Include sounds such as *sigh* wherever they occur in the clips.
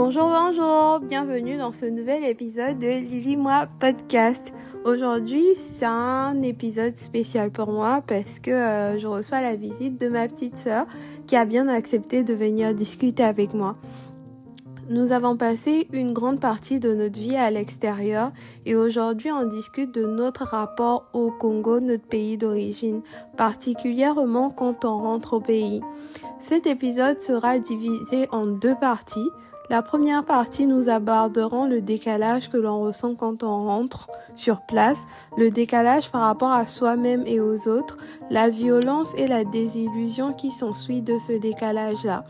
Bonjour, bonjour, bienvenue dans ce nouvel épisode de Lily Moi Podcast. Aujourd'hui, c'est un épisode spécial pour moi parce que euh, je reçois la visite de ma petite sœur qui a bien accepté de venir discuter avec moi. Nous avons passé une grande partie de notre vie à l'extérieur et aujourd'hui on discute de notre rapport au Congo, notre pays d'origine, particulièrement quand on rentre au pays. Cet épisode sera divisé en deux parties. La première partie, nous aborderons le décalage que l'on ressent quand on rentre sur place, le décalage par rapport à soi-même et aux autres, la violence et la désillusion qui s'ensuit de ce décalage-là.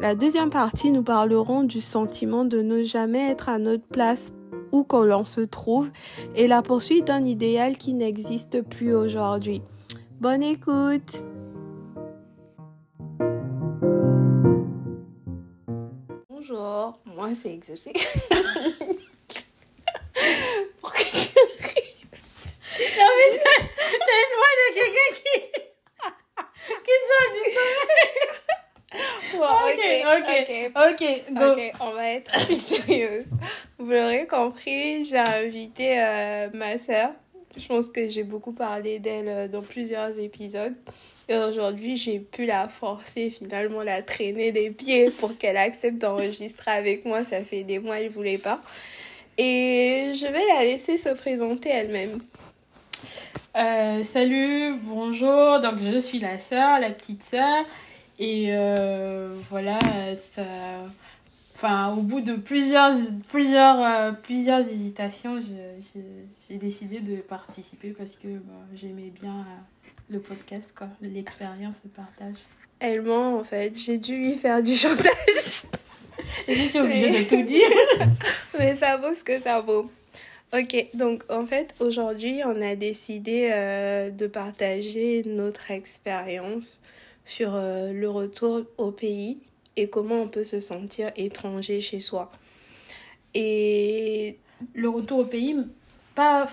La deuxième partie, nous parlerons du sentiment de ne jamais être à notre place où que l'on se trouve et la poursuite d'un idéal qui n'existe plus aujourd'hui. Bonne écoute Bonjour, moi c'est exaucé. *laughs* Pourquoi tu ris Non mais t'as une voix de quelqu'un qui... *laughs* qui sort du sommeil ok, ok, ok, go. Ok, on va être plus sérieuse. Vous l'aurez compris, j'ai invité euh, ma sœur. Je pense que j'ai beaucoup parlé d'elle euh, dans plusieurs épisodes. Aujourd'hui, j'ai pu la forcer, finalement, la traîner des pieds pour qu'elle accepte d'enregistrer avec moi. Ça fait des mois, elle voulait pas. Et je vais la laisser se présenter elle-même. Euh, salut, bonjour. Donc, je suis la sœur, la petite sœur. Et euh, voilà, ça. Enfin, au bout de plusieurs, plusieurs, euh, plusieurs hésitations, j'ai décidé de participer parce que j'aimais bien le podcast, quoi, l'expérience, le partage. Elle ment, en fait. J'ai dû lui faire du chantage. Et tu es obligée de tout dire. *laughs* Mais ça vaut ce que ça vaut. Ok, donc en fait, aujourd'hui, on a décidé de partager notre expérience sur euh, le retour au pays et comment on peut se sentir étranger chez soi. Et le retour au pays, pas,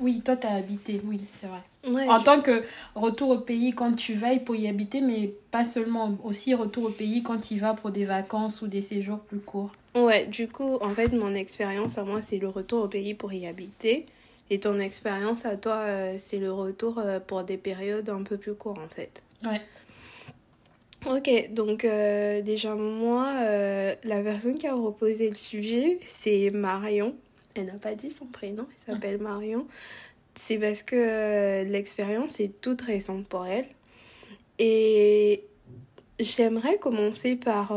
oui, toi tu as habité, oui, c'est vrai. En tant que retour au pays quand tu vas, il faut y habiter, mais pas seulement, aussi retour au pays quand tu vas pour des vacances ou des séjours plus courts. Ouais, du coup, en fait, mon expérience à moi, c'est le retour au pays pour y habiter. Et ton expérience à toi, euh, c'est le retour euh, pour des périodes un peu plus courtes, en fait. Ouais. Ok, donc euh, déjà moi, euh, la personne qui a reposé le sujet, c'est Marion. Elle n'a pas dit son prénom, elle s'appelle Marion. C'est parce que euh, l'expérience est toute récente pour elle. Et j'aimerais commencer par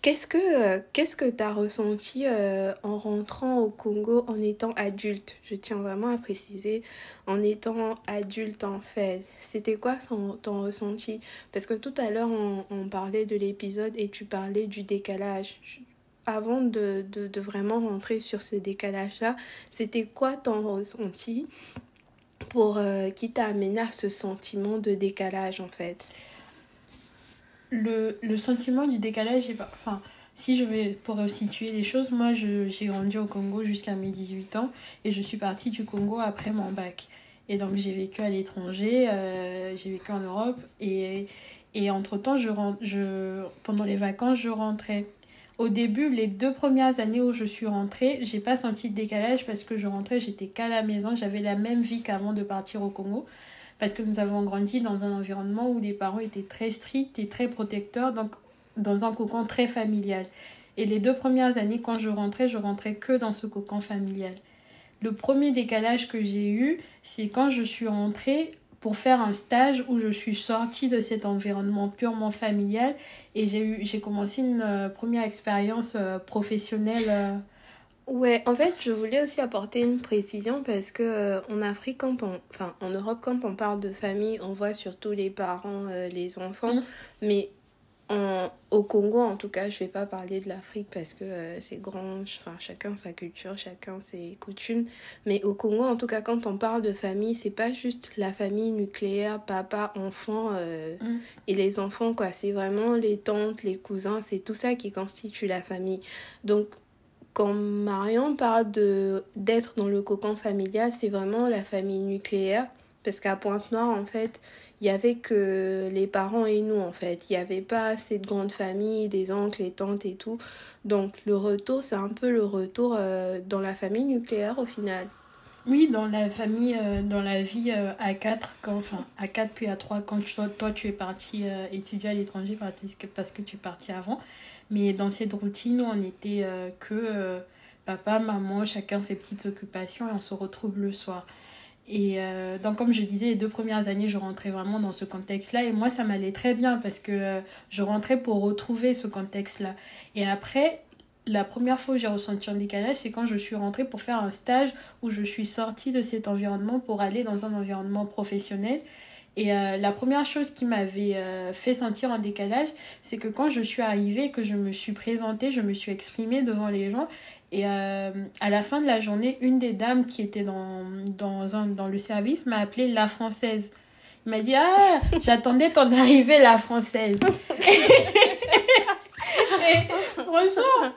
Qu'est-ce que euh, que tu as ressenti euh, en rentrant au Congo en étant adulte? Je tiens vraiment à préciser en étant adulte en fait. C'était quoi ton ressenti? Parce que tout à l'heure on, parlait de l'épisode et tu parlais du décalage. Avant de, de, vraiment rentrer sur ce décalage-là, c'était quoi ton ressenti pour euh, qui t'a amené à ce sentiment de décalage en fait? Le, le sentiment du décalage, enfin, si je vais pour situer les choses, moi j'ai grandi au Congo jusqu'à mes 18 ans et je suis partie du Congo après mon bac. Et donc j'ai vécu à l'étranger, euh, j'ai vécu en Europe et, et entre-temps, je, je, pendant les vacances, je rentrais. Au début, les deux premières années où je suis rentrée, j'ai pas senti de décalage parce que je rentrais, j'étais qu'à la maison, j'avais la même vie qu'avant de partir au Congo parce que nous avons grandi dans un environnement où les parents étaient très stricts et très protecteurs, donc dans un cocon très familial. Et les deux premières années, quand je rentrais, je rentrais que dans ce cocon familial. Le premier décalage que j'ai eu, c'est quand je suis rentrée pour faire un stage où je suis sortie de cet environnement purement familial et j'ai eu j'ai commencé une euh, première expérience euh, professionnelle euh, Ouais, en fait, je voulais aussi apporter une précision parce que en Afrique, quand on, enfin, en Europe, quand on parle de famille, on voit surtout les parents, les enfants. Mm. Mais en, au Congo, en tout cas, je vais pas parler de l'Afrique parce que euh, c'est grand, enfin, chacun sa culture, chacun ses coutumes. Mais au Congo, en tout cas, quand on parle de famille, c'est pas juste la famille nucléaire, papa, enfant mm. et les enfants, quoi. C'est vraiment les tantes, les cousins, c'est tout ça qui constitue la famille. Donc, quand Marion parle d'être dans le cocon familial, c'est vraiment la famille nucléaire parce qu'à Pointe-Noire, en fait, il y avait que les parents et nous, en fait. Il n'y avait pas cette grande famille, des oncles, les tantes et tout. Donc, le retour, c'est un peu le retour euh, dans la famille nucléaire au final. Oui, dans la famille, euh, dans la vie euh, à 4, quand, enfin à 4 puis à 3, quand toi, toi tu es parti étudier à l'étranger parce que tu es parti avant. Mais dans cette routine, on était que papa, maman, chacun ses petites occupations et on se retrouve le soir. Et euh, donc, comme je disais, les deux premières années, je rentrais vraiment dans ce contexte-là. Et moi, ça m'allait très bien parce que euh, je rentrais pour retrouver ce contexte-là. Et après, la première fois où j'ai ressenti un décalage, c'est quand je suis rentrée pour faire un stage où je suis sortie de cet environnement pour aller dans un environnement professionnel. Et euh, la première chose qui m'avait fait sentir un décalage, c'est que quand je suis arrivée, que je me suis présentée, je me suis exprimée devant les gens, et euh, à la fin de la journée, une des dames qui était dans, dans, un, dans le service m'a appelée la française. Il m'a dit Ah, j'attendais ton arrivée, la française. *laughs* et, franchement,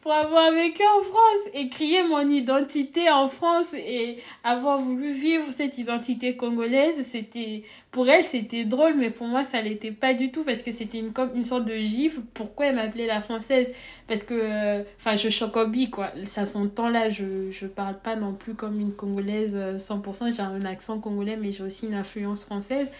pour avoir vécu en France et crier mon identité en France et avoir voulu vivre cette identité congolaise, c'était pour elle c'était drôle mais pour moi ça l'était pas du tout parce que c'était une comme une sorte de gifle. Pourquoi elle m'appelait la française? Parce que euh, enfin je chocobie quoi. Ça s'entend là, je je parle pas non plus comme une congolaise 100%, euh, j'ai un accent congolais mais j'ai aussi une influence française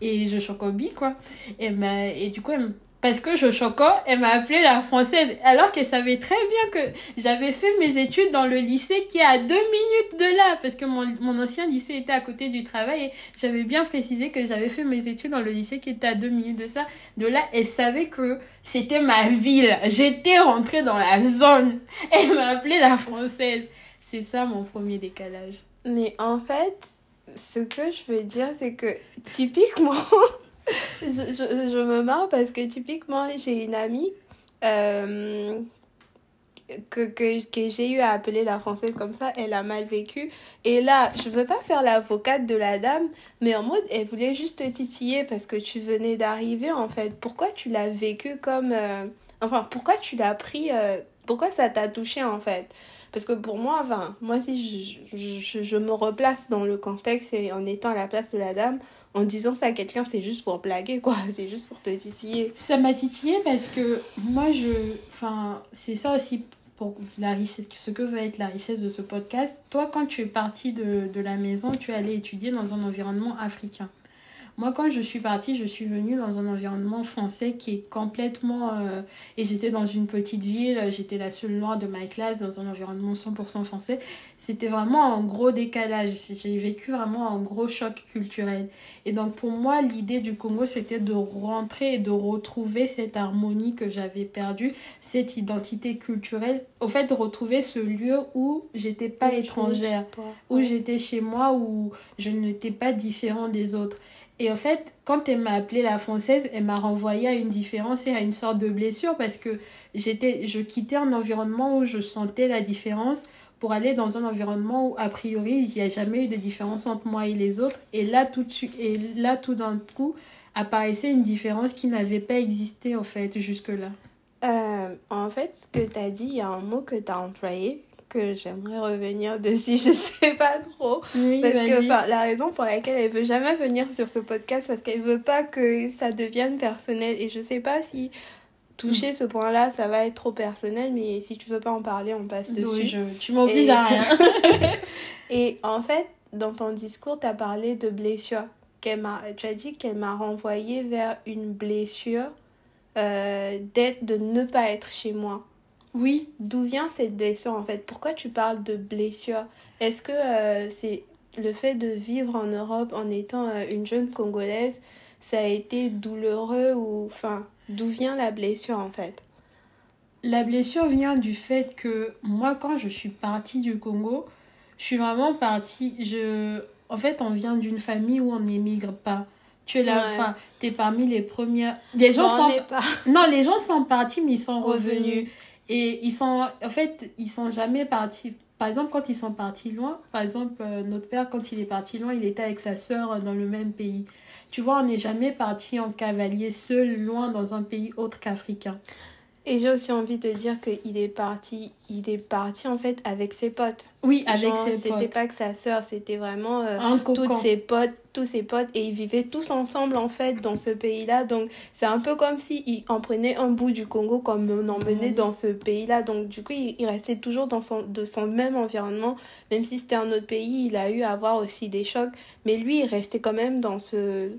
et je chocobie quoi. Et ben et du coup elle parce que je choco, elle m'a appelée la française, alors qu'elle savait très bien que j'avais fait mes études dans le lycée qui est à deux minutes de là, parce que mon, mon ancien lycée était à côté du travail et j'avais bien précisé que j'avais fait mes études dans le lycée qui était à deux minutes de ça. De là, elle savait que c'était ma ville. J'étais rentrée dans la zone. Elle m'a appelée la française. C'est ça mon premier décalage. Mais en fait, ce que je veux dire, c'est que typiquement, *laughs* je, je, me marre parce que typiquement, j'ai une amie euh, que, que, que j'ai eu à appeler la française comme ça. Elle a mal vécu. Et là, je veux pas faire l'avocate de la dame, mais en mode, elle voulait juste te titiller parce que tu venais d'arriver en fait. Pourquoi tu l'as vécu comme. Euh, enfin, pourquoi tu l'as pris. Euh, pourquoi ça t'a touché en fait? Parce que pour moi, enfin, moi si je, je, je, me replace dans le contexte et en étant à la place de la dame, en disant ça à quelqu'un, c'est juste pour blaguer, quoi. *laughs* C'est juste pour te titiller. Ça m'a titillé parce que moi, je. Enfin, c'est ça aussi pour la richesse, ce que va être la richesse de ce podcast. Toi, quand tu es parti de, de la maison, tu es allé étudier dans un environnement africain. Moi, quand je suis partie, je suis venue dans un environnement français qui est complètement... Euh, et j'étais dans une petite ville, j'étais la seule noire de ma classe dans un environnement 100% français. C'était vraiment un gros décalage. J'ai vécu vraiment un gros choc culturel. Et donc, pour moi, l'idée du Congo, c'était de rentrer et de retrouver cette harmonie que j'avais perdue, cette identité culturelle. Au fait, de retrouver ce lieu où j'étais pas étrangère, où j'étais chez moi, où je n'étais pas différent des autres. Et en fait, quand elle m'a appelée la française, elle m'a renvoyé à une différence et à une sorte de blessure parce que j'étais, je quittais un environnement où je sentais la différence pour aller dans un environnement où, a priori, il n'y a jamais eu de différence entre moi et les autres. Et là, tout et là, tout d'un coup, apparaissait une différence qui n'avait pas existé, en fait, jusque-là. Euh, en fait, ce que tu as dit, il y a un mot que tu as employé que j'aimerais revenir dessus, je sais pas trop. parce que la raison pour laquelle elle veut jamais venir sur ce podcast, parce qu'elle veut pas que ça devienne personnel. Et je sais pas si toucher ce point-là, ça va être trop personnel, mais si tu veux pas en parler, on passe dessus. je, tu m'obliges à rien. *laughs* et en fait, dans ton discours, tu as parlé de blessure. Tu as dit qu'elle m'a renvoyé vers une blessure euh, d'être, de ne pas être chez moi. Oui, d'où vient cette blessure en fait? Pourquoi tu parles de blessure? Est-ce que euh, c'est le fait de vivre en Europe en étant euh, une jeune Congolaise, ça a été douloureux ou enfin, d'où vient la blessure en fait? La blessure vient du fait que moi quand je suis partie du Congo, je suis vraiment partie je en fait, on vient d'une famille où on n'émigre pas. Tu es là, enfin, tu es parmi les premières. Les gens sont. Pas. Non, les gens sont partis, mais ils sont revenus. Et ils sont, en fait, ils sont jamais partis. Par exemple, quand ils sont partis loin, par exemple, euh, notre père, quand il est parti loin, il était avec sa sœur dans le même pays. Tu vois, on n'est jamais parti en cavalier seul, loin, dans un pays autre qu'africain. Et j'ai aussi envie de dire qu'il est parti, il est parti en fait avec ses potes. Oui, avec Genre, ses potes. C'était pas que sa sœur, c'était vraiment euh, Un toutes ses potes, tous ses potes, et ils vivaient tous ensemble en fait dans ce pays-là. Donc c'est un peu comme si il en prenait un bout du Congo comme on emmenait Mhm. dans ce pays-là. Donc du coup, il, il restait toujours dans son, de son même environnement, même si c'était un autre pays, il a eu à avoir aussi des chocs. Mais lui, il restait quand même dans ce.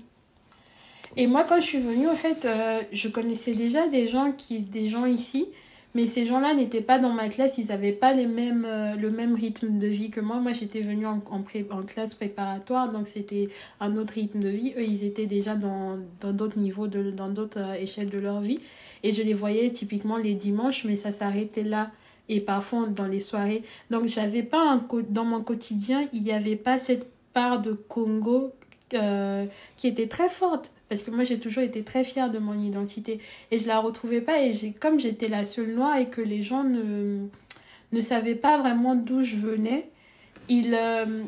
Et moi, quand je suis venue, en fait, euh, je connaissais déjà des gens, qui, des gens ici, mais ces gens-là n'étaient pas dans ma classe, ils n'avaient pas les mêmes, euh, le même rythme de vie que moi. Moi, j'étais venue en, pré- en classe préparatoire, donc c'était un autre rythme de vie. Eux, ils étaient déjà dans d'autres niveaux, de, dans d'autres euh, échelles de leur vie. Et je les voyais typiquement les dimanches, mais ça s'arrêtait là. Et parfois dans les soirées. Donc, j'avais pas un, dans mon quotidien, il n'y avait pas cette part de Congo qui était très forte. Parce que moi, j'ai toujours été très fière de mon identité. Et je la retrouvais pas. Et comme j'étais la seule noire et que les gens ne, ne savaient pas vraiment d'où je venais, ils, euh,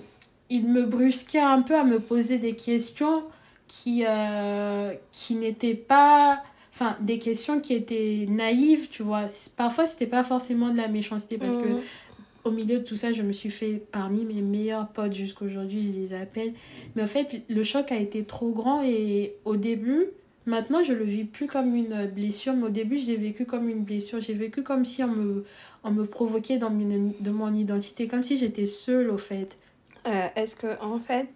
ils me brusquaient un peu à me poser des questions qui, euh, qui n'étaient pas. Enfin, des questions qui étaient naïves, tu vois. Parfois, c'était pas forcément de la méchanceté parce que Mhm. Au milieu de tout ça, je me suis fait parmi mes meilleurs potes jusqu'aujourd'hui, je les appelle. Mais en fait, le choc a été trop grand et au début, maintenant, je le vis plus comme une blessure, mais au début, je l'ai vécu comme une blessure. J'ai vécu comme si on me, on me provoquait dans mon, de mon identité, comme si j'étais seule, au fait. Euh, est-ce que, en fait,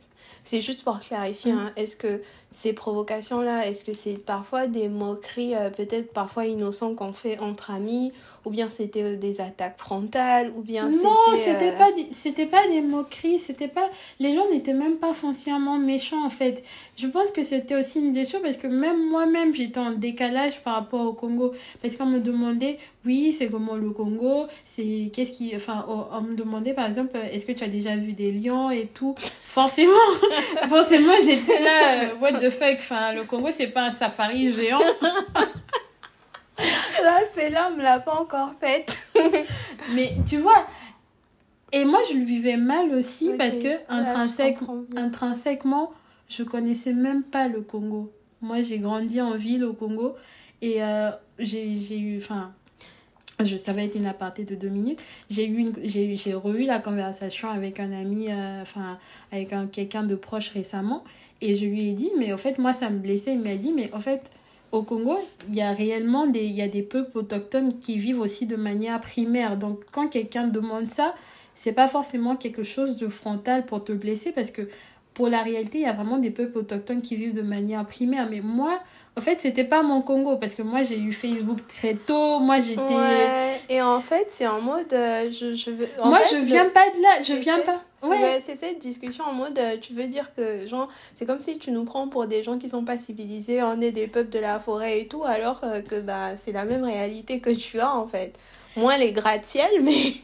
c'est juste pour clarifier, Mhm. hein, est-ce que ces provocations-là, est-ce que c'est parfois des moqueries, euh, peut-être parfois innocentes qu'on fait entre amis, ou bien c'était euh, des attaques frontales, ou bien Non, c'était... c'était euh, pas c'était pas des moqueries, c'était pas les gens n'étaient même pas foncièrement méchants en fait. Je pense que c'était aussi une blessure parce que même moi-même j'étais en décalage par rapport au Congo parce qu'on me demandait oui, c'est comment le Congo, c'est qu'est-ce qui enfin on, me demandait par exemple est-ce que tu as déjà vu des lions et tout? *laughs* Forcément forcément j'étais là euh, what the fuck enfin le Congo c'est pas un safari géant. *laughs* Là, c'est là, on me l'a pas encore faite. *laughs* Mais tu vois et moi je le vivais mal aussi parce que là, je intrinsèque, comprends bien. intrinsèquement, je connaissais même pas le Congo. Moi, j'ai grandi en ville au Congo et euh, j'ai eu, enfin, je, ça va être une aparté de deux minutes. J'ai eu, une- j'ai re-eu la conversation avec un ami, euh, enfin, avec un quelqu'un de proche récemment et je lui ai dit, mais en fait, moi, ça me blessait. Il m'a dit, mais en fait, au Congo, il y a réellement des, peuples autochtones qui vivent aussi de manière primaire. Donc, quand quelqu'un demande ça, c'est pas forcément quelque chose de frontal pour te blesser parce que pour la réalité, il y a vraiment des peuples autochtones qui vivent de manière primaire. Mais moi, en fait, c'était pas mon Congo parce que moi, j'ai eu Facebook très tôt. Moi, j'étais. Ouais, et en fait, c'est en mode... euh, je, je veux... en moi, fait, je le- viens pas de là. Je viens cette- pas. Ouais. C'est cette discussion en mode, euh, tu veux dire que, genre, c'est comme si tu nous prends pour des gens qui sont pas civilisés, on est des peuples de la forêt et tout, alors euh, que bah, c'est la même réalité que tu as en fait. Moins les gratte-ciel, mais.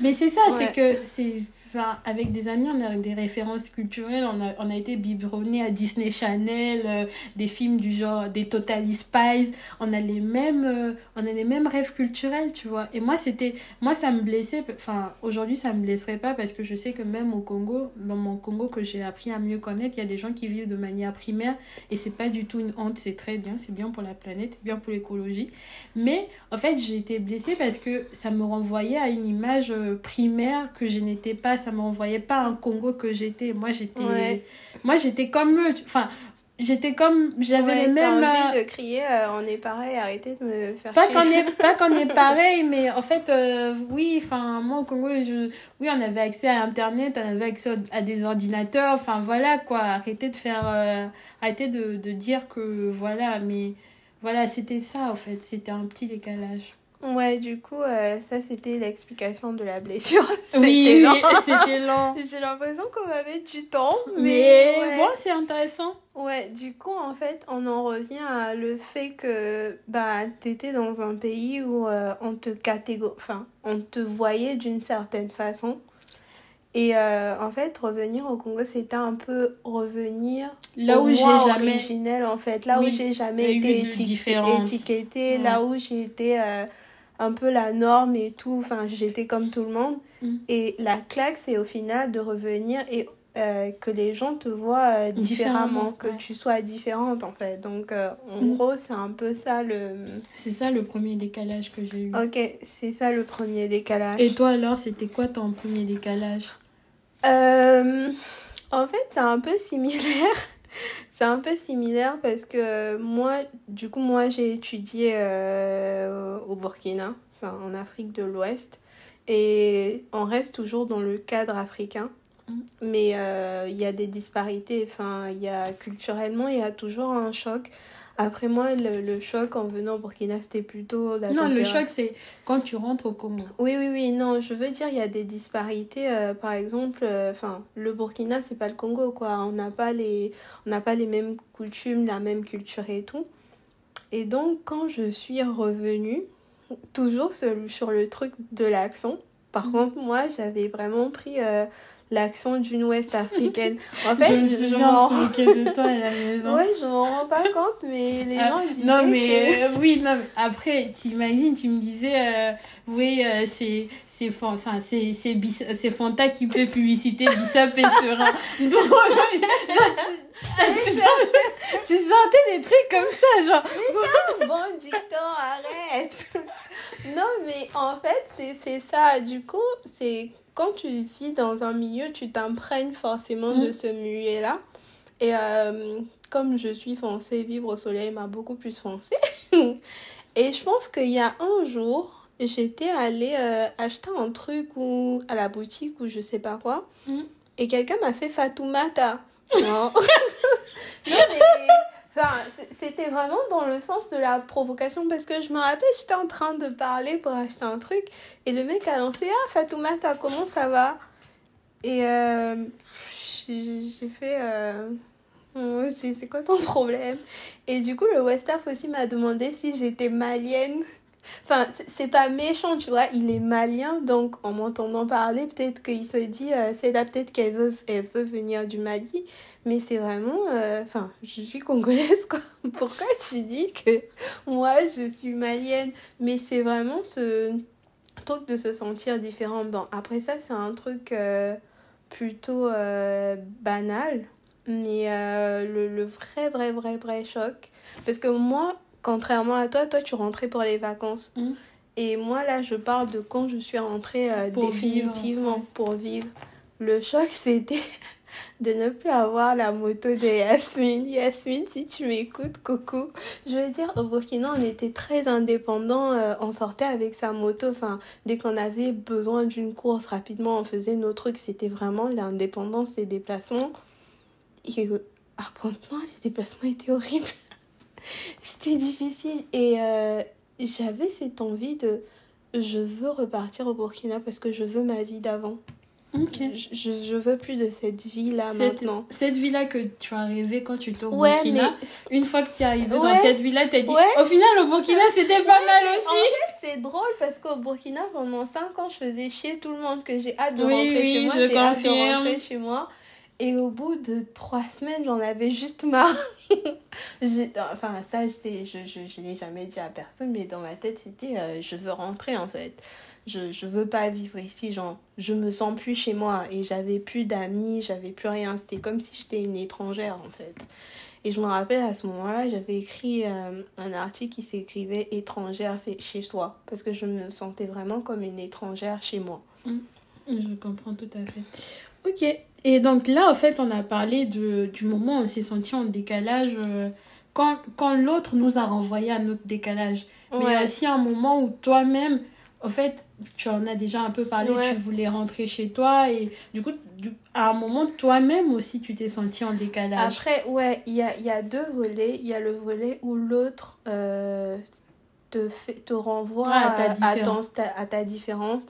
Mais c'est ça, Ouais. c'est que c'est. Enfin, avec des amis, on a des références culturelles. On a, on a été biberonnés à Disney Channel, euh, des films du genre des Totally Spies. On a les mêmes, euh, on a les mêmes rêves culturels, tu vois. Et moi, c'était, moi, ça me blessait. Enfin, aujourd'hui, ça me blesserait pas parce que je sais que même au Congo, dans mon Congo que j'ai appris à mieux connaître, il y a des gens qui vivent de manière primaire et c'est pas du tout une honte. C'est très bien, c'est bien pour la planète, bien pour l'écologie. Mais en fait, j'ai été blessée parce que ça me renvoyait à une image euh, primaire que je n'étais pas. Ça me renvoyait pas un Congo que j'étais. Moi, j'étais, Ouais. moi, j'étais comme eux. Enfin, j'étais comme, j'avais Ouais, les mêmes. envie euh, de crier, euh, on est pareil, arrêtez de me faire pas chier. qu'on est, pas qu'on est *laughs* pareil, mais en fait, euh, oui, enfin, moi au Congo, je, oui, on avait accès à Internet, on avait accès à des ordinateurs, enfin voilà quoi. Arrêtez de faire, euh, arrêtez de, de dire que voilà, mais voilà, c'était ça en fait, c'était un petit décalage. Ouais, du coup, euh, ça c'était l'explication de la blessure. *laughs* Oui, C'était lent. oui, c'était lent. *laughs* J'ai l'impression qu'on avait du temps, mais. Mais ouais. bon, c'est intéressant. Ouais, du coup, en fait, on en revient à le fait que bah, t'étais dans un pays où euh, on te catégo... enfin, on te voyait d'une certaine façon. Et euh, en fait, revenir au Congo, c'était un peu revenir Là où j'ai jamais. originel, en fait. Là Oui, où j'ai jamais été de éti- différentes. étiquetée, Ouais. là où j'ai été un peu la norme et tout. Enfin, j'étais comme tout le monde. Mm. Et la claque, c'est au final de revenir et euh, que les gens te voient euh, différemment, Différemment, que ouais. tu sois différente en fait. Donc euh, en Mm. gros, c'est un peu ça le. C'est ça le premier décalage que j'ai eu. Ok, c'est ça le premier décalage. Et toi alors, c'était quoi ton premier décalage? En fait, c'est un peu similaire. *laughs* C'est un peu similaire parce que moi, du coup, moi, j'ai étudié euh, au Burkina, enfin en Afrique de l'Ouest, et on reste toujours dans le cadre africain. Mais euh, il y a des disparités, enfin, il y a culturellement, il y a toujours un choc. Après moi, le, le choc en venant au Burkina, c'était plutôt la Non, le choc, c'est quand tu rentres au Congo. Oui, oui, oui, non, je veux dire, il y a des disparités. euh, par exemple, euh, le Burkina, c'est pas le Congo, quoi. On n'a pas les, on n'a pas les mêmes coutumes, la même culture et tout. Et donc, quand je suis revenue, toujours sur, sur le truc de l'accent, par Mhm. contre, moi, j'avais vraiment pris euh, l'accent d'une Ouest africaine. *laughs* En fait, je me suis moquée de toi à la *laughs* maison. Ouais, je m'en rends pas compte, mais les Ah, gens disaient non mais que... euh, oui non mais après t'imagines tu me disais euh, oui euh, c'est c'est c'est c'est c'est Fanta qui fait publicité Bissap et Serein *laughs* donc genre, tu, tu sentais des trucs comme ça genre Bon, dicton, arrête. non, mais en fait, c'est c'est ça. Du coup, c'est quand tu vis dans un milieu, tu t'imprègnes forcément de Mm. ce milieu-là. Et euh, comme je suis foncée, vivre au soleil m'a beaucoup plus foncé. *laughs* Et je pense qu'il y a un jour, j'étais allée euh, acheter un truc ou à la boutique ou je sais pas quoi. Mm. Et quelqu'un m'a fait Fatoumata. Non. *laughs* Non, mais c'était vraiment dans le sens de la provocation parce que je me rappelle, j'étais en train de parler pour acheter un truc et le mec a lancé Ah, Fatoumata, comment ça va? Et euh, j'ai fait euh, Oh, c'est c'est quoi ton problème? Et du coup, le Westaf aussi m'a demandé si j'étais malienne. Enfin, c'est- pas méchant, tu vois, il est malien, donc en m'entendant parler, peut-être qu'il se dit, euh, c'est là peut-être qu'elle veut, elle veut venir du Mali, mais c'est vraiment, euh, enfin, je suis congolaise, quoi. *laughs* Pourquoi tu dis que moi, je suis malienne? Mais c'est vraiment ce truc de se sentir différent. Bon, après ça, c'est un truc euh, plutôt banal, mais le, le vrai, vrai, vrai, vrai choc, parce que moi, contrairement à toi, toi, tu rentrais pour les vacances. Mhm. Et moi, là, je parle de quand je suis rentrée euh, Pour définitivement vivre, ouais. pour vivre. Le choc, *laughs* c'était de ne plus avoir la moto de Yasmine. Yasmine, si tu m'écoutes, coucou. Je veux dire, au Burkina, on était très indépendants. euh, on sortait avec sa moto. Enfin, dès qu'on avait besoin d'une course, rapidement, on faisait nos trucs. C'était vraiment l'indépendance des déplacements. Et euh, apparemment, les déplacements étaient horribles. C'était difficile. Et euh, j'avais cette envie de... Je veux repartir au Burkina parce que je veux ma vie d'avant. Je, je, veux plus de cette vie-là maintenant. cette vie là que tu as rêvé quand tu étais au Ouais, Burkina une fois que tu es arrivé Ouais. dans cette vie là t'as dit Ouais. au final au Burkina c'était pas mal aussi C'est drôle parce qu'au Burkina, pendant 5 ans, je faisais chier tout le monde que j'ai hâte de Oui, rentrer oui, chez moi. je J'ai hâte de rentrer chez moi. Et au bout de 3 semaines, j'en avais juste marre. *laughs* Enfin, ça, j'étais- je je, je l'ai jamais dit à personne, mais dans ma tête, c'était euh, je veux rentrer en fait. Je, je veux pas vivre ici, genre, je me sens plus chez moi. Et j'avais plus d'amis, j'avais plus rien. C'était comme si j'étais une étrangère en fait. Et je me rappelle à ce moment-là, j'avais écrit euh, un article qui s'écrivait étrangère chez soi. Parce que je me sentais vraiment comme une étrangère chez moi. Je comprends tout à fait. Ok. Et donc là, en fait, on a parlé de, du moment où on s'est senti en décalage euh, quand, quand l'autre nous a renvoyé à notre décalage. Mais il y a aussi un moment où toi-même, en fait, tu en as déjà un peu parlé, Ouais. tu voulais rentrer chez toi et du coup, du- à un moment, toi-même aussi, tu t'es senti en décalage. Après, ouais, il y a, y a deux volets. Il y a le volet où l'autre euh, te, fait, te renvoie Ah, à ta à, à différence. ton- à ta différence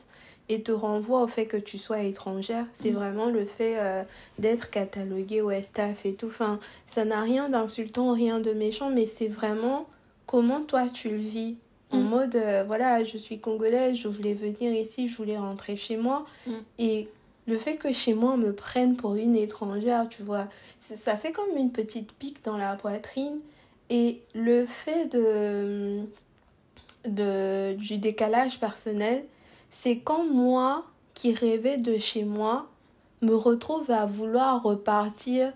et te renvoie au fait que tu sois étrangère. C'est Mm. vraiment le fait euh, d'être catalogué au staff et tout. Enfin, ça n'a rien d'insultant, rien de méchant, mais c'est vraiment comment toi tu le vis. En Mm. mode, euh, voilà, je suis congolaise, je voulais venir ici, je voulais rentrer chez moi. Mm. Et le fait que chez moi on me prenne pour une étrangère, tu vois, ça fait comme une petite pique dans la poitrine. Et le fait de, de du décalage personnel, c'est quand moi qui rêvais de chez moi, me retrouve à vouloir repartir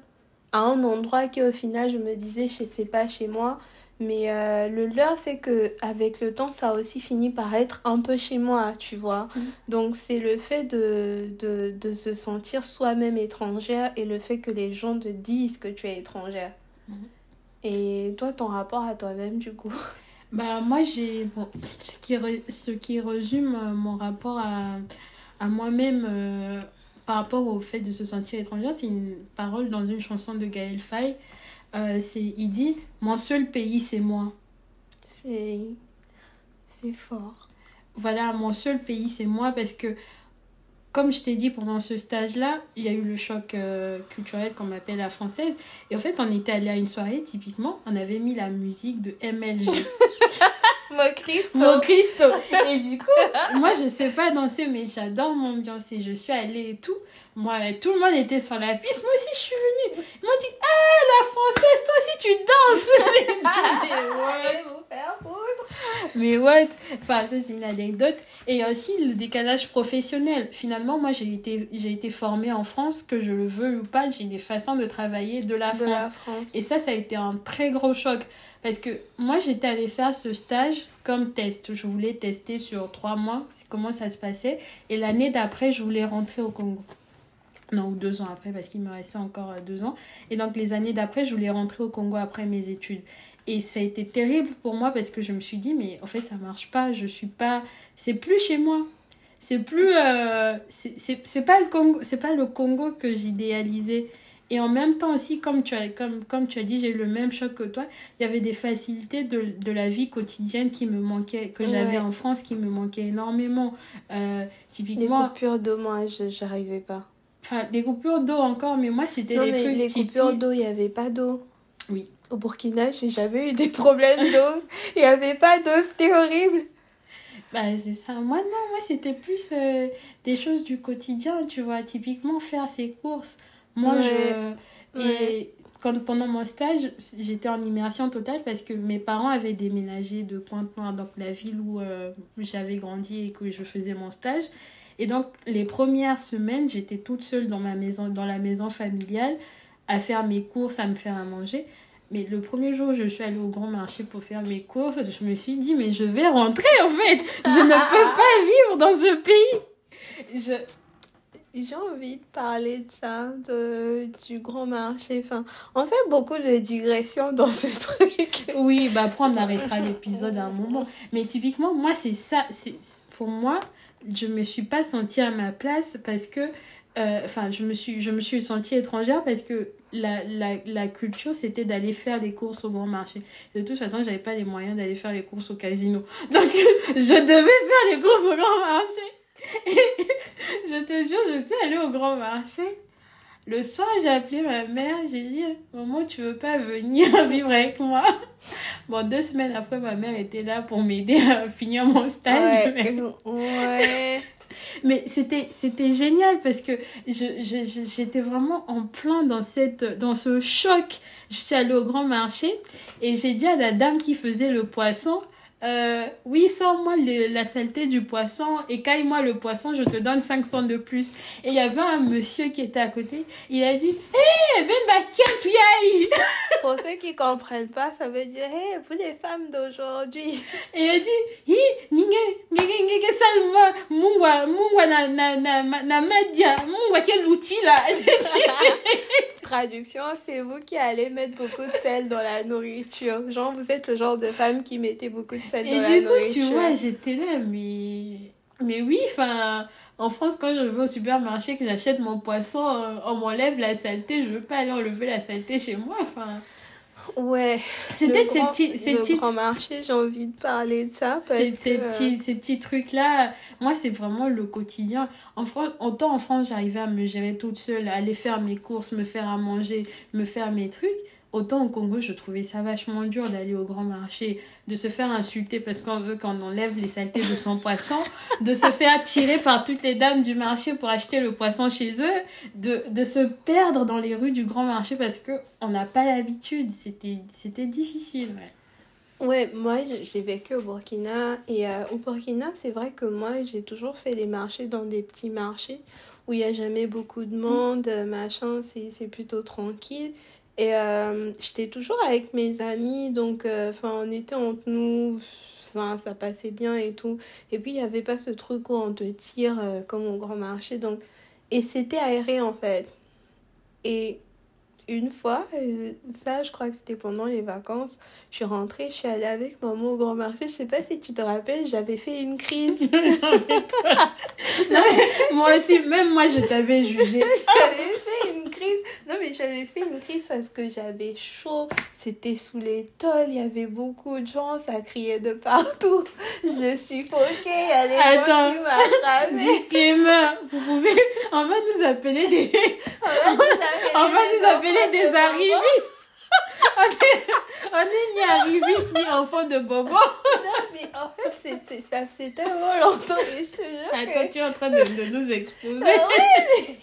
à un endroit qui au final je me disais c'est pas chez moi mais euh, le leur c'est que avec le temps ça a aussi fini par être un peu chez moi tu vois Mhm. donc c'est le fait de, de, de se sentir soi-même étrangère et le fait que les gens te disent que tu es étrangère Mhm. et toi ton rapport à toi-même du coup? Bah, moi, j'ai. Bon, ce qui, re- ce qui résume euh, mon rapport à, à moi-même euh, par rapport au fait de se sentir étrangère, c'est une parole dans une chanson de Gaël Faye. Euh, c'est, il dit Mon seul pays, c'est moi. c'est c'est fort Voilà, mon seul pays, c'est moi parce que, comme je t'ai dit pendant ce stage-là, il y a eu le choc euh, culturel qu'on appelle la française. Et en fait, on était allé à une soirée, typiquement, on avait mis la musique de MLG. *laughs* mon Christ Mon Christo Et du coup, moi je sais pas danser, mais j'adore m'ambiancer. Je suis allée et tout. Moi, tout le monde était sur la piste. Moi aussi, je suis venue. Ils m'ont dit Ah, la française, toi aussi tu danses *laughs* J'ai dit, *laughs* Mais what Allez vous faire foutre. Mais what? Enfin, ça c'est une anecdote. Et aussi le décalage professionnel. Finalement, moi j'ai été, j'ai été formée en France, que je le veux ou pas, j'ai des façons de travailler de la de France. la France Et ça, ça a été un très gros choc. Parce que moi, j'étais allée faire ce stage comme test. Je voulais tester sur trois mois comment ça se passait. Et l'année d'après, je voulais rentrer au Congo. Non, ou deux ans après, parce qu'il me restait encore euh, deux ans. Et donc, les années d'après, je voulais rentrer au Congo après mes études. Et ça a été terrible pour moi parce que je me suis dit, mais en fait, ça marche pas. Je suis pas. C'est plus chez moi. C'est plus. euh, c'est- pas, le Congo- c'est pas le Congo que j'idéalisais. Et en même temps aussi, comme tu as, comme, comme tu as dit, j'ai eu le même choc que toi. Il y avait des facilités de, de la vie quotidienne qui me manquaient, que j'avais Ouais. en France, qui me manquaient énormément. Euh, les typiquement, coupures d'eau moi je j'arrivais pas enfin, les coupures d'eau encore, mais moi, c'était les mais trucs les typiques. coupures d'eau il y avait pas d'eau Oui. Au Burkina j'ai jamais eu des problèmes d'eau il y avait pas d'eau c'était horrible Bah, c'est ça. Moi, non, moi, c'était plus euh, des choses du quotidien, tu vois. Typiquement, faire ses courses. Moi, Ouais. je. Et Ouais. quand, pendant mon stage, j'étais en immersion totale parce que mes parents avaient déménagé de Pointe-Noire, donc la ville où euh, j'avais grandi et que je faisais mon stage. Et donc, les premières semaines, j'étais toute seule dans, ma maison, dans la maison familiale à faire mes courses, à me faire à manger. Mais le premier jour où je suis allée au grand marché pour faire mes courses, je me suis dit, mais je vais rentrer en fait. Je ne *laughs* peux pas vivre dans ce pays. Je... J'ai envie de parler de ça, de, du grand marché. Enfin, on fait beaucoup de digressions dans ce *laughs* truc. Oui, bah après on arrêtera l'épisode à un moment. Mais typiquement, moi c'est ça. C'est Pour moi, je me suis pas sentie à ma place parce que... euh, Enfin, je, me suis, je me suis sentie étrangère parce que la, la, la culture, c'était d'aller faire les courses au grand marché. De toute façon, j'avais pas les moyens d'aller faire les courses au casino. *laughs* Donc, je devais faire les courses au grand marché. Et *laughs* je te jure, je suis allée au grand marché. Le soir, j'ai appelé ma mère, j'ai dit Maman, tu veux pas venir *laughs* vivre avec moi Bon, deux semaines après, ma mère était là pour m'aider à finir mon stage. Mais, Ouais. Mais c'était, c'était génial parce que j'étais vraiment en plein dans, cette, dans ce choc. Je suis allée au grand marché et j'ai dit à la dame qui faisait le poisson euh, oui, sors-moi la saleté du poisson et caille-moi le poisson, je te donne 500 de plus. Et il y avait un monsieur qui était à côté, il a dit Hé, ben baquet, tu y ailles Pour ceux qui comprennent pas, ça veut dire, hey, vous les femmes d'aujourd'hui. Et il a dit Hi, salma, mungwa, mungwa na, na, na, na, na madia, mungwa quel outil là *laughs* *laughs* Traduction, c'est vous qui allez mettre beaucoup de sel dans la nourriture. Genre, vous êtes le genre de femme qui mettez beaucoup de sel Et dans la du coup, tu vois, j'étais là, mais. Mais oui, enfin, en France, quand je vais au supermarché, que j'achète mon poisson, euh, on m'enlève la saleté, je veux pas aller enlever la saleté chez moi, enfin. Ouais. C'était Le ces petits, ces le petits, grand marché, j'ai envie de parler de ça parce ces, que... ces petits, ces petits trucs-là, moi, c'est vraiment le quotidien. En France, autant en France, j'arrivais à me gérer toute seule, à aller faire mes courses, me faire à manger, me faire mes trucs. Autant au Congo, je trouvais ça vachement dur d'aller au grand marché, de se faire insulter parce qu'on veut qu'on enlève les saletés de son poisson, *laughs* de se faire tirer par toutes les dames du marché pour acheter le poisson chez eux, de, de se perdre dans les rues du grand marché parce que on n'a pas l'habitude. C'était, c'était difficile. ouais. Ouais, moi j'ai vécu au Burkina et euh, au Burkina, c'est vrai que moi j'ai toujours fait les marchés dans des petits marchés où il n'y a jamais beaucoup de monde, euh, machin, c'est plutôt tranquille. Et euh, j'étais toujours avec mes amis, donc enfin on était entre nous, enfin ça passait bien et tout. Et puis il n'y avait pas ce truc où on te tire comme au grand marché, donc et c'était aéré en fait. Et une fois, euh, ça je crois que c'était pendant les vacances, je suis rentrée, je suis allée avec maman au grand marché, je sais pas si tu te rappelles, j'avais fait une crise. *laughs* *laughs* moi aussi, même moi je t'avais jugé. *laughs* crise. Non mais j'avais fait une crise parce que j'avais chaud, c'était sous les tôles, il y avait beaucoup de gens, ça criait de partout. Je suis foquée, il y a des gens qui. Disclaimer, vous pouvez, on va nous appeler des... on va nous appeler *laughs* des arrivistes. *laughs* on n'est ni arrivistes ni enfants de bobo. Non, mais en fait, c'est, ça faisait tellement longtemps que je te jure. Attends, tu es en train de, de nous exposer. Ah ouais, mais,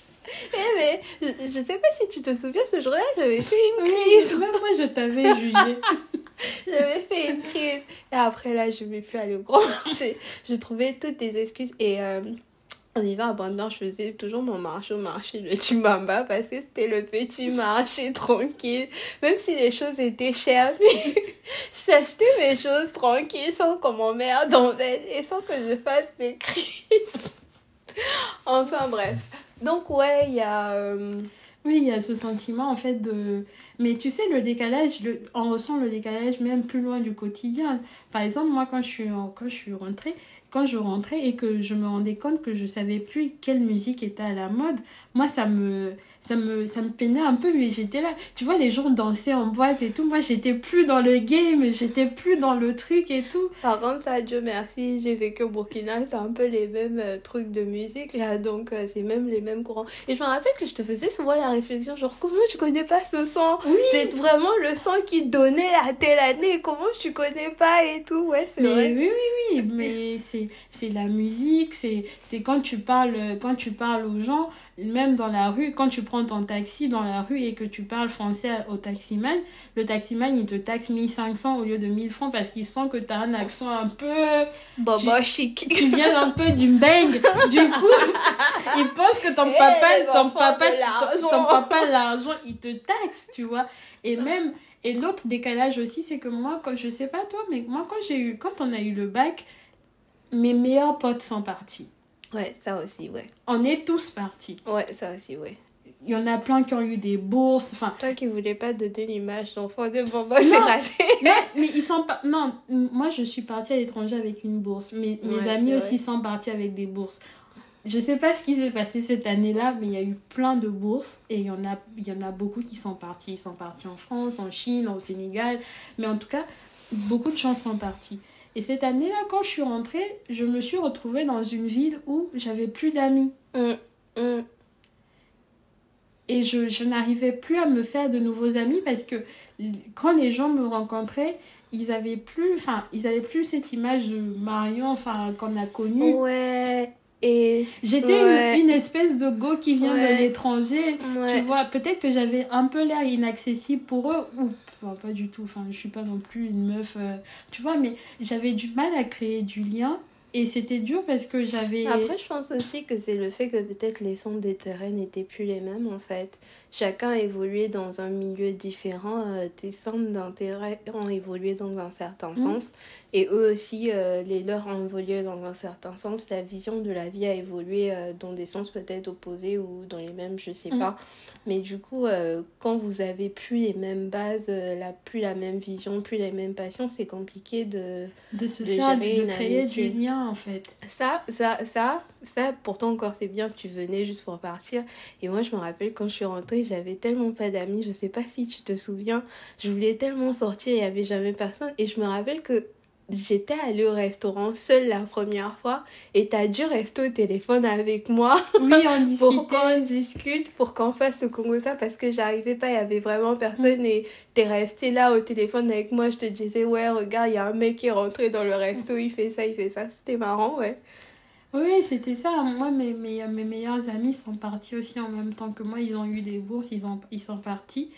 eh, mais je, sais pas si tu te souviens, ce jour-là, j'avais fait une crise. même moi, je t'avais *laughs* jugé. j'avais fait une crise. Et après, là, je ne vais plus aller au grand marché. Je trouvais toutes tes excuses. Et. Euh, en hiver abondant, je faisais toujours mon marché au marché de Chimamba parce que c'était le petit marché tranquille. Même si les choses étaient chères, *laughs* j'achetais mes choses tranquilles sans qu'on m'emmerde en fait et sans que je fasse des crises. *laughs* enfin bref. Donc ouais, il y a... Euh, oui, il y a ce sentiment en fait de... Mais tu sais, le décalage, le... on ressent le décalage même plus loin du quotidien. Par exemple, moi, quand je suis, quand je suis rentrée, quand je rentrais et que je me rendais compte que je savais plus quelle musique était à la mode, moi ça me ça me ça me peinait un peu mais j'étais là. Tu vois les gens dansaient en boîte et tout. Moi j'étais plus dans le game j'étais plus dans le truc et tout. Par contre ça Dieu merci j'ai vécu au Burkina c'est un peu les mêmes euh, trucs de musique là donc euh, c'est même les mêmes courants. Et je me rappelle que je te faisais souvent la réflexion genre comment tu connais pas ce son? Oui. c'est vraiment le son qui donnait à telle année comment tu connais pas et tout? Ouais c'est vrai. oui oui oui *laughs* mais c'est c'est la musique c'est c'est quand tu parles quand tu parles aux gens même dans la rue, quand tu prends ton taxi dans la rue et que tu parles français au taximan, le taximan il te taxe 1500 au lieu de 1000 francs parce qu'il sent que tu as un accent un peu. Bobo chic. Tu viens un peu du bang. du coup, il pense que ton eh, papa, ton papa, ton, papa, l'argent, il te taxe, tu vois. Et même, et l'autre décalage aussi, c'est que moi, quand, je sais pas toi, mais moi, quand j'ai eu, quand on a eu le bac, mes meilleurs potes sont partis. Ouais, ça aussi, ouais. On est tous partis. Ouais, ça aussi, ouais. Il y en a plein qui ont eu des bourses. Enfin, Toi qui voulais pas donner l'image d'enfant de bonbon, c'est raté. mais, mais ils sont pas. Non, moi je suis partie à l'étranger avec une bourse. Mes, mes amis aussi sont partis avec des bourses. Je sais pas ce qui s'est passé cette année-là, mais il y a eu plein de bourses et il y, en a, il y en a beaucoup qui sont partis. Ils sont partis en France, en Chine, au Sénégal. Mais en tout cas, beaucoup de gens sont partis. Et cette année-là, quand je suis rentrée, je me suis retrouvée dans une ville où j'avais plus d'amis. Mm, mm. Et je, je n'arrivais plus à me faire de nouveaux amis parce que quand les gens me rencontraient, ils avaient plus, enfin, ils avaient plus cette image de Marion, enfin, qu'on a connue. Ouais. Et j'étais une, une, espèce de go qui vient de l'étranger. Tu vois, peut-être que j'avais un peu l'air inaccessible pour eux ou pas du tout. Enfin, je suis pas non plus une meuf, euh, tu vois, mais j'avais du mal à créer du lien. Et c'était dur parce que j'avais. Après, je pense aussi que c'est le fait que peut-être les centres des terrains n'étaient plus les mêmes en fait chacun a évolué dans un milieu différent. Euh, tes centres d'intérêt ont évolué dans un certain mmh. sens. Et eux aussi, euh, les leurs ont évolué dans un certain sens. La vision de la vie a évolué euh, dans des sens peut-être opposés ou dans les mêmes, je sais mmh. pas. Mais du coup, quand vous avez plus les mêmes bases, la, plus la même vision, plus les mêmes passions, c'est compliqué de, de se faire, de créer du lien en fait. Ça, ça, ça, ça, pourtant encore c'est bien tu venais juste pour partir. Et moi, je me rappelle quand je suis rentrée, j'avais tellement pas d'amis, je sais pas si tu te souviens, je voulais tellement sortir, il y avait jamais personne et je me rappelle que j'étais allée au restaurant seule la première fois et t'as dû rester au téléphone avec moi. Oui, on *laughs* pour qu'on discute, pour qu'on fasse ce Congo ça parce que j'arrivais pas, il y avait vraiment personne et t'es resté là au téléphone avec moi. Je te disais, ouais, regarde, il y a un mec qui est rentré dans le resto, il fait ça, il fait ça. C'était marrant, ouais. Oui, c'était ça. Moi, mes, mes, mes, meilleurs amis sont partis aussi en même temps que moi. Ils ont eu des bourses, ils, ont, ils sont partis.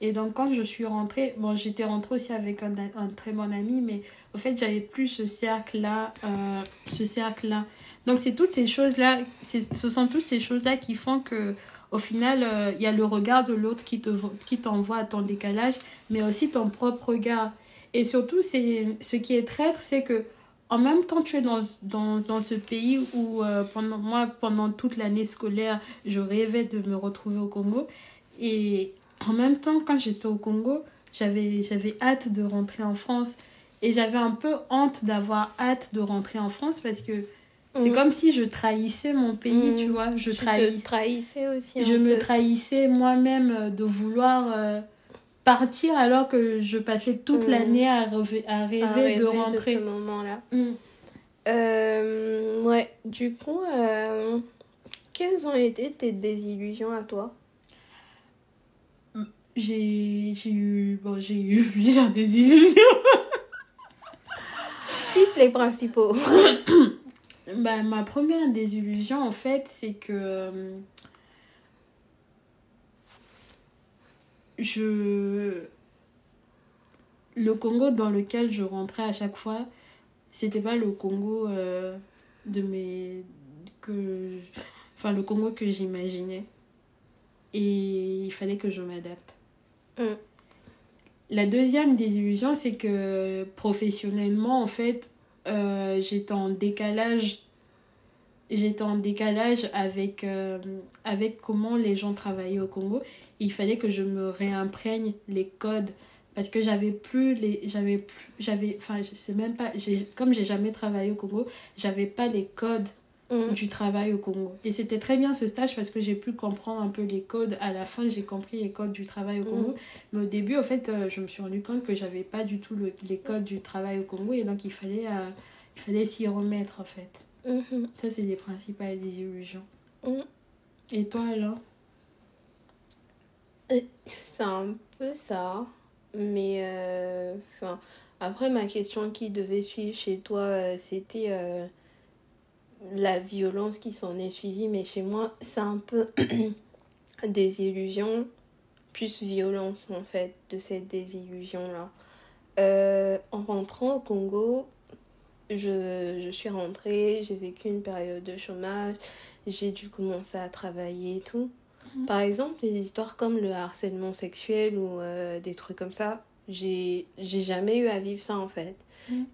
Et donc, quand je suis rentrée, bon, j'étais rentrée aussi avec un, un, très bon ami, mais au fait, j'avais plus ce cercle-là. Euh, ce cercle-là. Donc c'est toutes ces choses-là, ce sont toutes ces choses-là qui font que au final, euh, il y a le regard de l'autre qui te qui t'envoie à ton décalage, mais aussi ton propre regard. Et surtout, c'est ce qui est traître, c'est que en même temps, tu es dans, dans, dans ce pays où, euh, pendant, moi, pendant toute l'année scolaire, je rêvais de me retrouver au Congo. Et en même temps, quand j'étais au Congo, j'avais, hâte de rentrer en France. Et j'avais un peu honte d'avoir hâte de rentrer en France parce que c'est mm. comme si je trahissais mon pays, tu mm. vois. Je trahis... trahissais aussi. je me trahissais moi-même euh, de vouloir euh, partir alors que je passais toute mm. l'année à, rêver, à, rêver de rentrer. De ce moment-là. Euh, ouais, du coup, quelles ont été tes désillusions à toi? J'ai eu bon j'ai eu *laughs* plusieurs désillusions. Cite les principaux. *coughs* Bah, ma première désillusion en fait c'est que euh, je le Congo dans lequel je rentrais à chaque fois c'était pas le Congo euh, de mes que enfin le Congo que j'imaginais. Et il fallait que je m'adapte Mm. La deuxième désillusion, c'est que professionnellement, en fait, euh, j'étais en décalage. J'étais en décalage avec, euh, avec comment les gens travaillaient au Congo. Il fallait que je me réimprègne les codes parce que j'avais plus les j'avais j'avais enfin je sais même pas comme j'ai jamais travaillé au Congo j'avais pas les codes Mm. du travail au Congo. Et c'était très bien ce stage parce que j'ai pu comprendre un peu les codes. À la fin, j'ai compris les codes du travail au mm. Congo. Mais au début, au fait, euh, je me suis rendu compte que j'avais pas du tout les codes du travail au Congo et donc il fallait, euh, il fallait s'y remettre en fait. Mm-hmm. Ça, c'est les principales désillusions. Mm. Et toi alors euh, C'est un peu ça. Mais enfin après, ma question qui devait suivre chez toi, c'était la violence qui s'en est suivie, mais chez moi, c'est un peu *clears throat* des illusions, plus violence en fait, de cette désillusion-là. Euh, en rentrant au Congo, je, je suis rentrée, j'ai vécu une période de chômage, j'ai dû commencer à travailler et tout. Mhm. Par exemple, des histoires comme le harcèlement sexuel ou euh, des trucs comme ça, j'ai jamais eu à vivre ça en fait.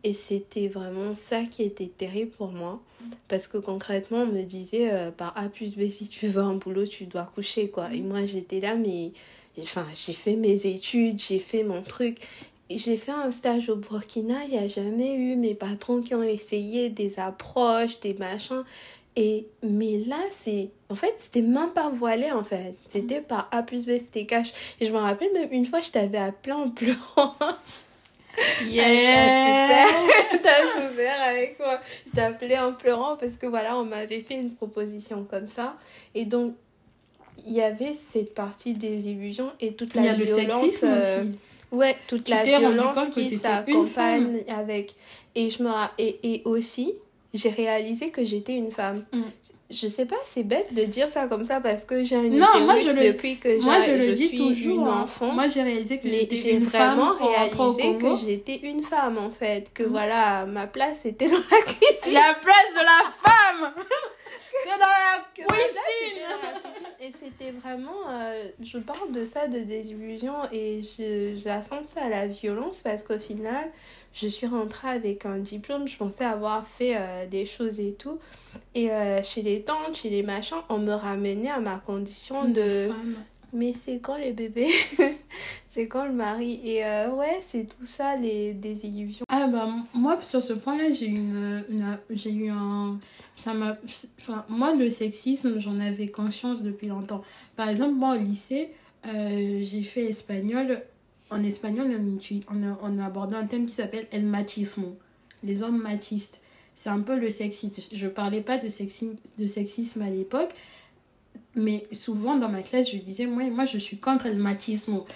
Et c'était vraiment ça qui était terrible pour moi. Parce que concrètement, on me disait euh, par A plus B, si tu veux un boulot, tu dois coucher, quoi. Et moi, j'étais là, mais enfin, j'ai fait mes études, j'ai fait mon truc. J'ai fait un stage au Burkina, il n'y a jamais eu mes patrons qui ont essayé des approches, des machins. Et, mais là, c'est. En fait, c'était même pas voilé, en fait. C'était par A plus B, c'était cash. Et je me rappelle même une fois, je t'avais appelé en pleurant. Yeah! *laughs* T'as souffert avec moi. Je t'ai appelé en pleurant parce que voilà, on m'avait fait une proposition comme ça. Et donc, il y avait cette partie des illusions et toute la il y a violence. Le sexisme euh, aussi. Ouais, toute la violence qui s'accompagne avec. Et, je me... et, et aussi, j'ai réalisé que j'étais une femme. Mm je sais pas, c'est bête de dire ça comme ça parce que j'ai une non, moi je le, depuis que moi je, le dis suis toujours, une hein. enfant. Moi j'ai réalisé que j'étais une femme. J'ai vraiment réalisé que j'étais une femme en fait, que mm. voilà, ma place était dans la cuisine. La place de la femme. *laughs* c'est dans la cuisine. Et c'était vraiment, euh, je parle de ça, de désillusion et j'assemble ça à la violence parce qu'au final, je suis rentrée avec un diplôme, je pensais avoir fait euh, des choses et tout. Et euh, chez les tantes, chez les machins, on me ramenait à ma condition de... Mais c'est quand les bébés *laughs* C'est quand le mari Et euh, ouais, c'est tout ça, les désillusions. Ah bah moi, sur ce point-là, j'ai une, j'ai eu un... Ça m'a... Enfin, moi, le sexisme, j'en avais conscience depuis longtemps. Par exemple, moi, au lycée, j'ai fait espagnol en espagnol, on on a abordé un thème qui s'appelle el machismo, les hommes machistes. C'est un peu le sexisme. Je parlais pas de sexisme, à l'époque, mais souvent dans ma classe, je disais, moi, moi je suis contre le machismo.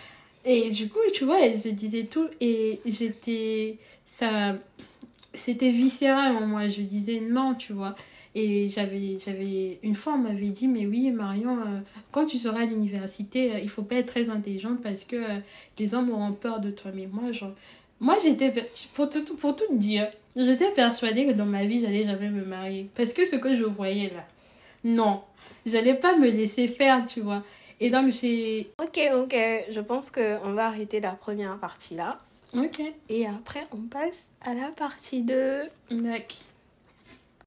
Et du coup, tu vois, je disais tout et j'étais. C'était viscéral en moi. Je disais non, tu vois. Et j'avais, j'avais une fois, on m'avait dit, mais oui, Marion, euh, quand tu seras à l'université, il euh, il faut pas être très intelligente parce que euh, les hommes auront peur de toi. Mais moi, genre, Moi, j'étais, pour tout, pour tout dire, j'étais persuadée que dans ma vie, j'allais jamais me marier. Parce que ce que je voyais là, non, j'allais pas me laisser faire, tu vois. Et donc, j'ai. Ok, ok, je pense qu'on va arrêter la première partie là. Ok. Et après, on passe à la partie 2. D'accord.